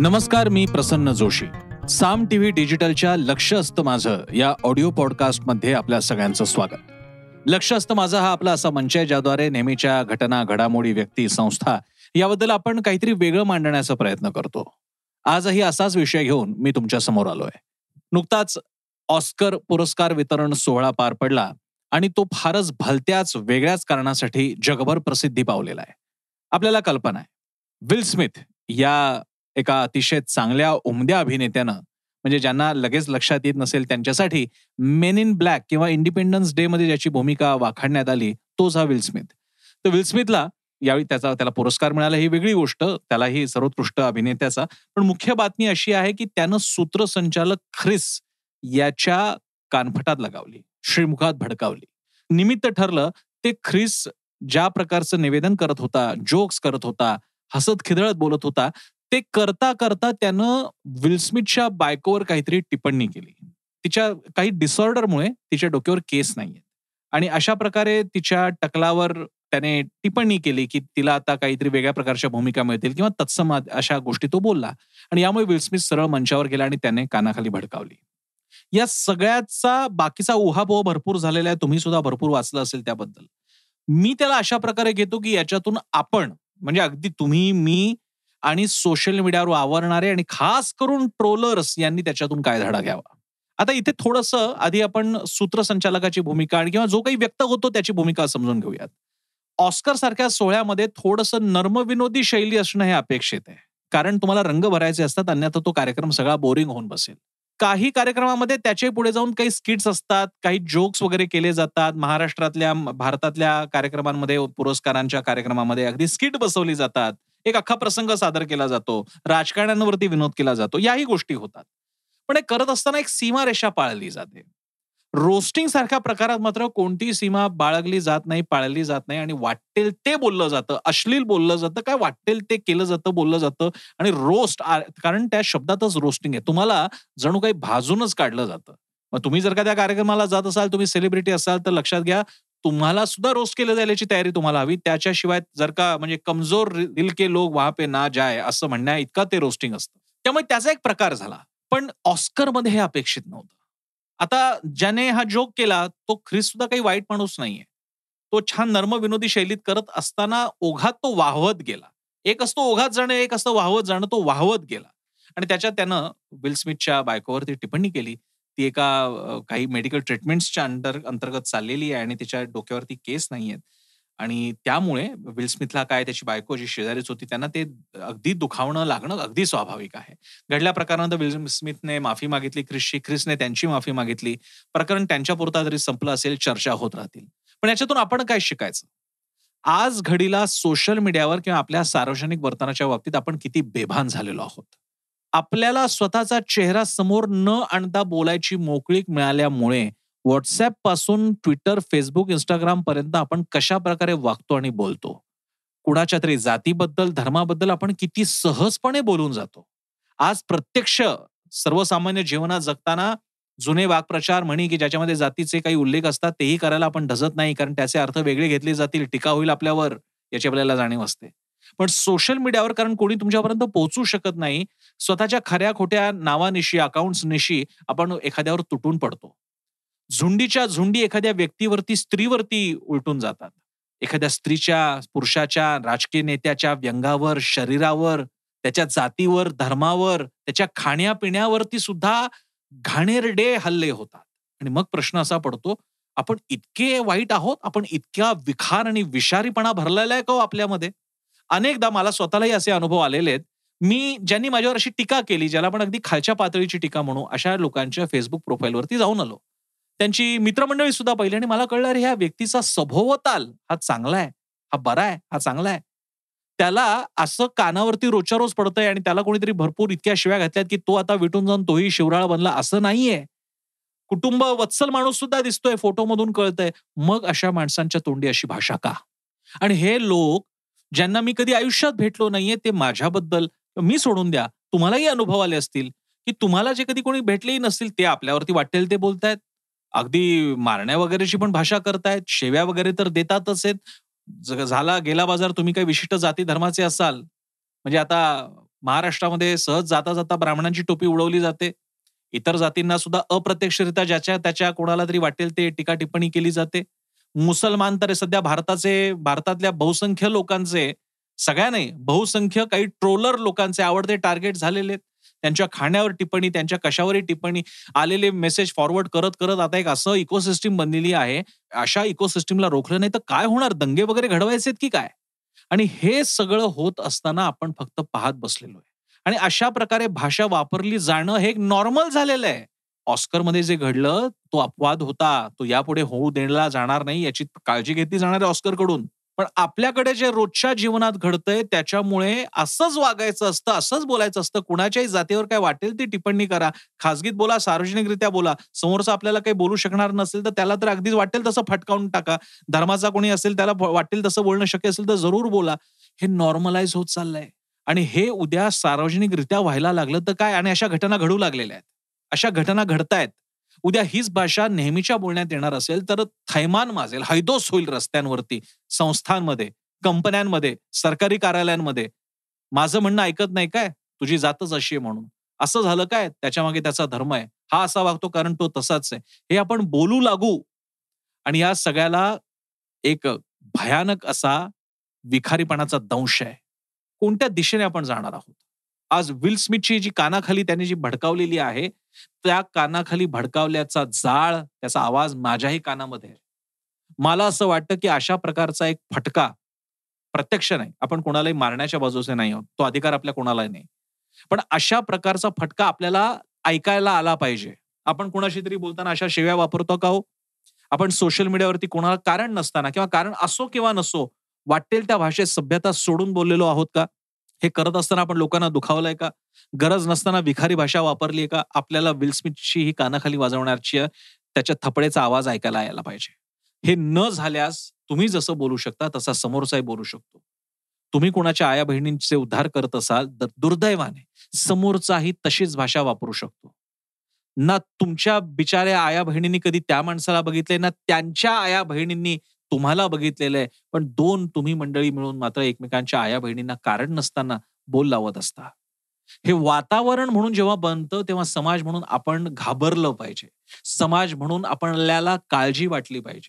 नमस्कार मी प्रसन्न जोशी. साम टीव्ही डिजिटलच्या लक्ष असतं माझं या ऑडिओ पॉडकास्टमध्ये आपल्या सगळ्यांचं स्वागत. लक्ष असतं माझा हा आपला असा मंच आहे ज्याद्वारे नेहमीच्या घटना घडामोडी व्यक्ती संस्था याबद्दल आपण काहीतरी वेगळं मांडण्याचा प्रयत्न करतो. आजही असाच विषय घेऊन मी तुमच्यासमोर आलोय. नुकताच ऑस्कर पुरस्कार वितरण सोहळा पार पडला आणि तो फारच भलत्याच वेगळ्याच कारणासाठी जगभर प्रसिद्धी पावलेला आहे. आपल्याला कल्पना आहे. विल स्मिथ या एका अतिशय चांगल्या उमद्या अभिनेत्यानं म्हणजे ज्यांना लगेच लक्षात येत नसेल त्यांच्यासाठी मेन इन ब्लॅक किंवा इंडिपेंडन्स डे मध्ये ज्याची भूमिका वाखाणण्यात आली तोच हा विल स्मिथ तर विल स्मिथला यावेळी त्याचा त्याला पुरस्कार मिळाला ही वेगळी गोष्ट त्यालाही सर्वोत्कृष्ट अभिनेत्याचा. पण मुख्य बातमी अशी आहे की त्यानं सूत्रसंचालक ख्रिस याच्या कानफटात लगावली श्रीमुखात भडकावली. निमित्त ठरलं ते ख्रिस ज्या प्रकारचं निवेदन करत होता जोक्स करत होता हसत खिदळत बोलत होता ते करता करता त्यानं विल्समिथच्या बायकोवर काहीतरी टिप्पणी केली. तिच्या काही डिसऑर्डरमुळे तिच्या डोक्यावर केस नाहीये आणि अशा प्रकारे तिच्या टकलावर त्याने टिप्पणी केली की तिला आता काहीतरी वेगळ्या प्रकारच्या भूमिका मिळतील किंवा तत्सम अशा गोष्टी तो बोलला. आणि यामुळे विल्स्मिथ सरळ मंचावर गेला आणि त्याने कानाखाली भडकावली. या सगळ्याचा बाकीचा उहापोह भरपूर झालेला आहे. तुम्ही सुद्धा भरपूर वाचलं असेल त्याबद्दल. मी त्याला अशा प्रकारे घेतो की याच्यातून आपण म्हणजे अगदी तुम्ही मी आणि सोशल मीडियावर आवरणारे आणि खास करून ट्रोलर्स यांनी त्याच्यातून काय धडा घ्यावा. आता इथे थोडस आधी आपण सूत्रसंचालकाची भूमिका आणि किंवा जो काही व्यक्त होतो त्याची भूमिका समजून घेऊयात. ऑस्कर सारख्या सोहळ्यामध्ये थोडस नर्मविनोदी शैली असणं हे अपेक्षित आहे. कारण तुम्हाला रंग भरायचे असतात अन्यथा तो कार्यक्रम सगळा बोरिंग होऊन बसेल. काही कार्यक्रमामध्ये त्याचे पुढे जाऊन काही स्किट्स असतात काही जोक्स वगैरे केले जातात. महाराष्ट्रातल्या भारतातल्या कार्यक्रमांमध्ये पुरस्कारांच्या कार्यक्रमामध्ये अगदी स्किट बसवली जातात. एक अख्खा प्रसंग सादर केला जातो राजकारण्यांवरती विनोद केला जातो याही गोष्टी होतात. पण हे करत असताना एक सीमारेषा पाळली जाते. रोस्टिंग सारख्या प्रकारात मात्र कोणतीही सीमा बाळगली जात नाही पाळली जात नाही आणि वाटेल ते बोललं जातं अश्लील बोललं जातं काय वाटेल ते केलं जातं बोललं जातं आणि रोस्ट कारण त्या शब्दातच रोस्टिंग आहे. तुम्हाला जणू काही भाजूनच काढलं जातं. मग तुम्ही जर का त्या कार्यक्रमाला जात असाल तुम्ही सेलिब्रिटी असाल तर लक्षात घ्या तुम्हाला सुद्धा रोस्ट केलं जायची तयारी तुम्हाला हवी. त्याच्याशिवाय जर का म्हणजे कमजोर दिल के लोक वहा पे ना जाय असं म्हणण्या इतका ते रोस्टिंग असतं. त्यामुळे त्याचा एक प्रकार झाला. पण ऑस्करमध्ये हे अपेक्षित नव्हतं. आता ज्याने हा जोक केला तो ख्रिस सुद्धा काही वाईट माणूस नाहीये. तो छान नर्म विनोदी शैलीत करत असताना ओघात तो वाहवत गेला. एक असतो ओघात जाणं एक असतं वाहवत जाणं तो वाहवत गेला. आणि त्याच्यात त्यानं विल स्मिथच्या बायकोवरती टिप्पणी केली. ती एका काही मेडिकल ट्रीटमेंट्सच्या अंतर अंतर्गत चाललेली आहे आणि त्याच्या डोक्यावरती केस नाहीयेत आणि त्यामुळे विल स्मिथला काय त्याची बायको जी शेजारीच होती त्यांना ते अगदी दुखावणं लागणं अगदी स्वाभाविक आहे. घडल्या प्रकारानंतर विल स्मिथने माफी मागितली ख्रिसची ख्रिसने त्यांची माफी मागितली. प्रकरण त्यांच्या पुरता जरी संपलं असेल चर्चा होत राहतील. पण याच्यातून आपण काय शिकायचं? आज घडीला सोशल मीडियावर किंवा आपल्या सार्वजनिक वर्तनाच्या बाबतीत आपण किती बेभान झालेलो आहोत? आपल्याला स्वतःचा चेहरा समोर न आणता बोलायची मोकळीक मिळाल्यामुळे व्हॉट्सअपपासून ट्विटर फेसबुक इंस्टाग्राम पर्यंत आपण कशा प्रकारे वागतो आणि बोलतो? कुणाच्या तरी जातीबद्दल धर्माबद्दल आपण किती सहजपणे बोलून जातो? आज प्रत्यक्ष सर्वसामान्य जीवनात जगताना जुने वाक्प्रचार म्हणी की ज्याच्यामध्ये जातीचे काही उल्लेख असतात तेही करायला आपण ढजत नाही कारण त्याचे अर्थ वेगळे घेतले जातील टीका होईल आपल्यावर याची आपल्याला जाणीव असते. पण सोशल मीडियावर कारण कोणी तुमच्यापर्यंत पोहोचू शकत नाही स्वतःच्या खऱ्या खोट्या नावानिशी निशी आपण एखाद्यावर तुटून पडतो. झुंडीच्या झुंडी एखाद्या व्यक्तीवरती स्त्रीवरती उलटून जातात. एखाद्या स्त्रीच्या पुरुषाच्या राजकीय नेत्याच्या व्यंगावर शरीरावर त्याच्या जातीवर धर्मावर त्याच्या खाण्यापिण्यावरती सुद्धा घाणेरडे हल्ले होतात. आणि मग प्रश्न असा पडतो आपण इतके वाईट आहोत? आपण इतक्या विखार आणि विषारीपणा भरलेला आहे का हो आपल्यामध्ये? अनेकदा मला स्वतःलाही असे अनुभव आलेले आहेत. मी ज्यांनी माझ्यावर अशी टीका केली ज्याला आपण अगदी खालच्या पातळीची टीका म्हणू अशा लोकांच्या फेसबुक प्रोफाईलवरती जाऊन आलो. त्यांची मित्रमंडळी सुद्धा पाहिली आणि मला कळलं ह्या व्यक्तीचा सभोवताल हा चांगला आहे. हा बरा आहे. हा चांगला आहे. त्याला असं कानावरती रोजच्या रोज पडतंय आणि त्याला कोणीतरी भरपूर इतक्या शिव्या घातल्यात की तो आता विटून जाऊन तोही शिवराळ बनला असं नाहीये. कुटुंब वत्सल माणूस सुद्धा दिसतोय फोटोमधून कळतंय. मग अशा माणसांच्या तोंडी अशी भाषा का? आणि हे लोक ज्यांना मी कधी आयुष्यात भेटलो नाहीये ते माझ्याबद्दल मी सोडून द्या. तुम्हालाही अनुभव आले असतील की तुम्हाला जे कधी कोणी भेटलेही नसतील ते आपल्यावरती वाटेल ते बोलतायत. अगदी मारण्या वगैरेची पण भाषा करतायत शेव्या वगैरे तर देतातच आहेत झाला गेला बाजार तुम्ही काही विशिष्ट जाती धर्माचे असाल. म्हणजे आता महाराष्ट्रामध्ये सहज जाता जाता ब्राह्मणांची टोपी उडवली जाते. इतर जातींना सुद्धा अप्रत्यक्षरित्या ज्याच्या त्याच्या कोणाला तरी वाटेल ते टीका टिप्पणी केली जाते. मुसलमान तर सध्या भारताचे भारतातल्या बहुसंख्य लोकांचे सगळ्या नाही बहुसंख्य काही ट्रोलर लोकांचे आवडते टार्गेट झालेले आहेत. त्यांच्या खाण्यावर टिप्पणी त्यांच्या कशावरही टिप्पणी आलेले मेसेज फॉरवर्ड करत करत आता एक असं इकोसिस्टीम बनलेली आहे. अशा इकोसिस्टीमला रोखलं नाही तर काय होणार? दंगे वगैरे घडवायचे की काय? आणि हे सगळं होत असताना आपण फक्त पाहत बसलेलो आहे. आणि अशा प्रकारे भाषा वापरली जाणं हे नॉर्मल झालेलं आहे. ऑस्करमध्ये जे घडलं तो अपवाद होता. तो यापुढे होऊ देण्याला जाणार नाही याची काळजी घेतली जाणार आहे ऑस्करकडून पण आपल्याकडे जे रोजच्या जीवनात घडतंय त्याच्यामुळे असंच वागायचं असतं असंच बोलायचं असतं. कुणाच्याही जातीवर काय वाटेल ती टिप्पणी करा. खासगीत बोला सार्वजनिकरित्या बोला. समोरचं आपल्याला काही बोलू शकणार नसेल तर त्याला तर अगदीच वाटेल तसं फटकावून टाका. धर्माचा कोणी असेल त्याला वाटेल तसं बोलणं शक्य असेल तर जरूर बोला. हे नॉर्मलाइज होत चाललंय. आणि हे उद्या सार्वजनिकरित्या व्हायला लागलं तर काय? आणि अशा घटना घडू लागलेल्या आहेत. अशा घटना घडतायत. उद्या हीच भाषा नेहमीच्या बोलण्यात येणार असेल तर थैमान माजेल हैदोस होईल रस्त्यांवरती संस्थांमध्ये कंपन्यांमध्ये सरकारी कार्यालयांमध्ये. माझं म्हणणं ऐकत नाही काय? तुझी जातच अशी आहे म्हणून. असं झालं काय? त्याच्यामागे त्याचा धर्म आहे. हा असा वागतो कारण तो तसाच आहे. हे आपण बोलू लागू. आणि या सगळ्याला एक भयानक असा विखारीपणाचा दंश आहे. कोणत्या दिशेने आपण जाणार आहोत? आज विल स्मिथची जी कानाखाली त्यांनी जी भडकावलेली आहे त्या कानाखाली भडकावल्याचा जाळ त्याचा आवाज माझ्याही कानामध्ये आहे. मला असं वाटतं की अशा प्रकारचा एक फटका प्रत्यक्ष नाही. आपण कोणालाही मारण्याच्या बाजूचे नाही आहोत. तो अधिकार आपल्या कोणालाही नाही. पण अशा प्रकारचा फटका आपल्याला ऐकायला आला पाहिजे. आपण कोणाशी तरी बोलताना अशा शिव्या वापरतो का हो? आपण सोशल मीडियावरती कोणाला कारण नसताना किंवा कारण असो किंवा नसो वाटेल त्या भाषेत सभ्यता सोडून बोललेलो आहोत का? हे करत असताना आपण लोकांना दुखावलंय का? गरज नसताना विखारी भाषा वापरली का? आपल्याला विलस्मिथची ही कानाखाली वाजवण्याची त्याच्या थपडेचा आवाज ऐकायला यायला पाहिजे. हे न झाल्यास तुम्ही जसं बोलू शकता तसा समोरचाही बोलू शकतो. तुम्ही कोणाच्या आया बहिणींचे उद्धार करत असाल तर दुर्दैवाने समोरचाही तशीच भाषा वापरू शकतो. ना तुमच्या बिचाऱ्या आया बहिणींनी कधी त्या माणसाला बघितले ना त्यांच्या आया बहिणींनी तुम्हाला बघितलेलं आहे. पण दोन तुम्ही मंडळी मिळून मात्र एकमेकांच्या आया बहिणींना कारण नसताना बोल लावत असता. हे वातावरण म्हणून जेव्हा बनतं तेव्हा समाज म्हणून आपण घाबरलं पाहिजे. समाज म्हणून आपल्याला काळजी वाटली पाहिजे.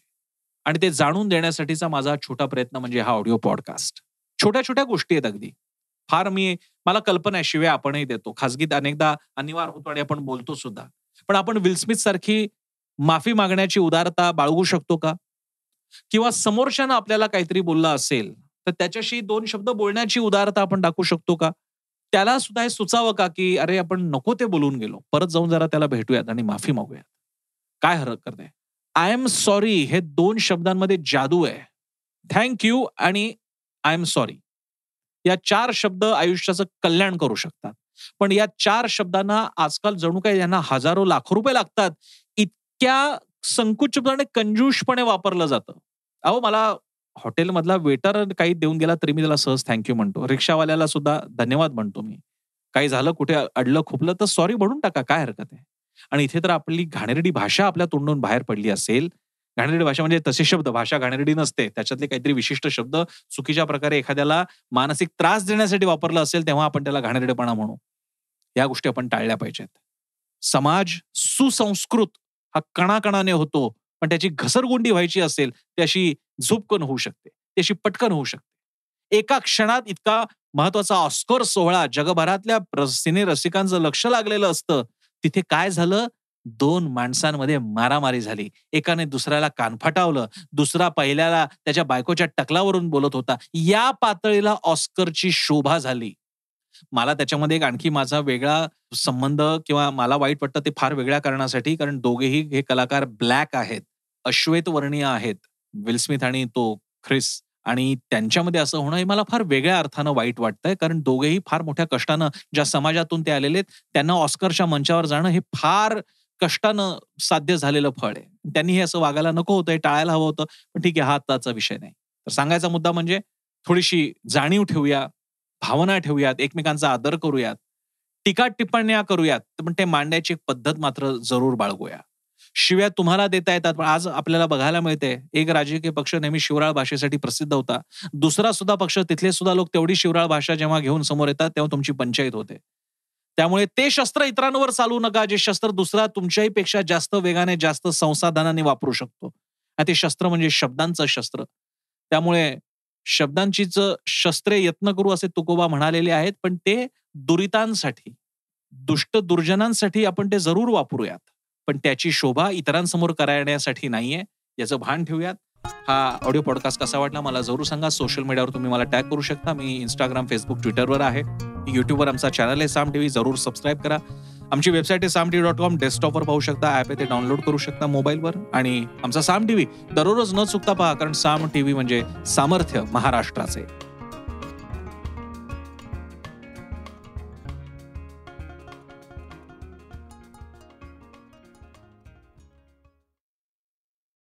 आणि ते जाणून देण्यासाठीचा माझा छोटा प्रयत्न म्हणजे हा ऑडिओ पॉडकास्ट. छोट्या छोट्या गोष्टी आहेत अगदी. फार मी मला कल्पना आहे शिवाय आपणही देतो. खासगीत अनेकदा अनिवार्य होतो आणि आपण बोलतो सुद्धा. पण आपण विलस्मिथ सारखी माफी मागण्याची उदारता बाळगू शकतो का? किंवा समोरच्यानं आपल्याला काहीतरी बोललं असेल तर त्याच्याशी दोन शब्द बोलण्याची उदारता आपण दाखवू शकतो का? त्याला सुद्धा हे सुचावं का की अरे आपण नको ते बोलून गेलो. परत जाऊन जरा त्याला भेटूयात आणि माफी मागूयात. काय हरकत आहे आय एम सॉरी हे दोन शब्दांमध्ये जादू आहे. थँक यू आणि आय एम सॉरी. या चार शब्द आयुष्याचं कल्याण करू शकतात. पण या चार शब्दांना आजकाल जणू काही यांना हजारो लाखो रुपये लागतात. इतक्या संकुचपणे कंजूषपणे वापरलं जातं. अहो मला हॉटेलमधला वेटर काही देऊन गेला तरी मी त्याला सहज थँक्यू म्हणतो. रिक्षावाल्याला सुद्धा धन्यवाद म्हणतो मी. काही झालं कुठे अडलं खुपलं तर सॉरी म्हणून टाका काय हरकत आहे? आणि इथे तर आपली घाणेरडी भाषा आपल्या तोंडून बाहेर पडली असेल. घाणेरडी भाषा म्हणजे तसे शब्द भाषा घाणेरडी नसते. त्याच्यातले काहीतरी विशिष्ट शब्द चुकीच्या प्रकारे एखाद्याला मानसिक त्रास देण्यासाठी वापरलं असेल तेव्हा आपण त्याला घाणेरडेपणा म्हणू. या गोष्टी आपण टाळल्या पाहिजेत. समाज सुसंस्कृत हा कणाकणाने होतो पण त्याची घसरगुंडी व्हायची असेल त्याशी झुपकन होऊ शकते त्याशी पटकन होऊ शकते. एका क्षणात इतका महत्त्वाचा ऑस्कर सोहळा जगभरातल्या सिने रसिकांचं लक्ष लागलेलं असतं. तिथे काय झालं? दोन माणसांमध्ये मारामारी झाली. एकाने दुसऱ्याला कानफटावलं दुसरा पहिल्याला त्याच्या बायकोच्या टकलावरून बोलत होता. या पातळीला ऑस्करची शोभा झाली. मला त्याच्यामध्ये एक आणखी माझा वेगळा संबंध किंवा मला वाईट वाटतं ते फार वेगळ्या कारणासाठी कारण दोघेही हे कलाकार ब्लॅक आहेत अश्वेत वर्णीय आहेत विलस्मिथ आणि तो ख्रिस. आणि त्यांच्यामध्ये असं होणं हे मला फार वेगळ्या अर्थानं वाईट वाटतंय कारण दोघेही फार मोठ्या कष्टानं ज्या समाजातून ते आलेले त्यांना ऑस्करच्या मंचावर जाणं हे फार कष्टानं साध्य झालेलं फळ आहे. त्यांनी हे असं वागायला नको होतं टाळायला हवं होतं पण ठीक आहे हा आत्ताचा विषय नाही. तर सांगायचा मुद्दा म्हणजे थोडीशी जाणीव ठेवूया भावना ठेवूयात एकमेकांचा आदर करूयात टीका टिप्पण्या करूयात पण ते मांडण्याची एक पद्धत मात्र जरूर बाळगूया. शिव्या तुम्हाला देता येतात पण आज आपल्याला बघायला मिळते एक राजकीय पक्ष नेहमी शिवराळ भाषेसाठी प्रसिद्ध होता दुसरा सुद्धा पक्ष तिथले सुद्धा लोक तेवढी शिवराळ भाषा जेव्हा घेऊन समोर येतात तेव्हा तुमची पंचायत होते. त्यामुळे ते शस्त्र इतरांवर चालू नका जे शस्त्र दुसरा तुमच्याही पेक्षा जास्त वेगाने जास्त संसाधनाने वापरू शकतो. ते शस्त्र म्हणजे शब्दांचं शस्त्र. त्यामुळे शब्दांचीच शस्त्रे यत्न करू असे तुकोबा म्हणालेले आहेत पण ते दुरितांसाठी दुष्ट दुर्जनांसाठी आपण ते जरूर वापरूयात. पण त्याची शोभा इतरांसमोर करण्यासाठी नाहीये याचं भान ठेवूयात. हा ऑडिओ पॉडकास्ट कसा वाटला मला जरूर सांगा. सोशल मीडियावर तुम्ही मला टॅग करू शकता. मी इंस्टाग्राम फेसबुक ट्विटरवर आहे. युट्यूबवर आमचा चॅनल आहे. साम टीव्ही जरूर सबस्क्राईब करा. आमची वेबसाईट आहे साम टी डॉट कॉम. डेस्कटॉपवर पाहू शकता ऍप आहे ते डाउनलोड करू शकता मोबाईलवर. आणि आमचा साम टीव्ही दररोज न चुकता पहा कारण साम टीव्ही म्हणजे सामर्थ्य महाराष्ट्राचे.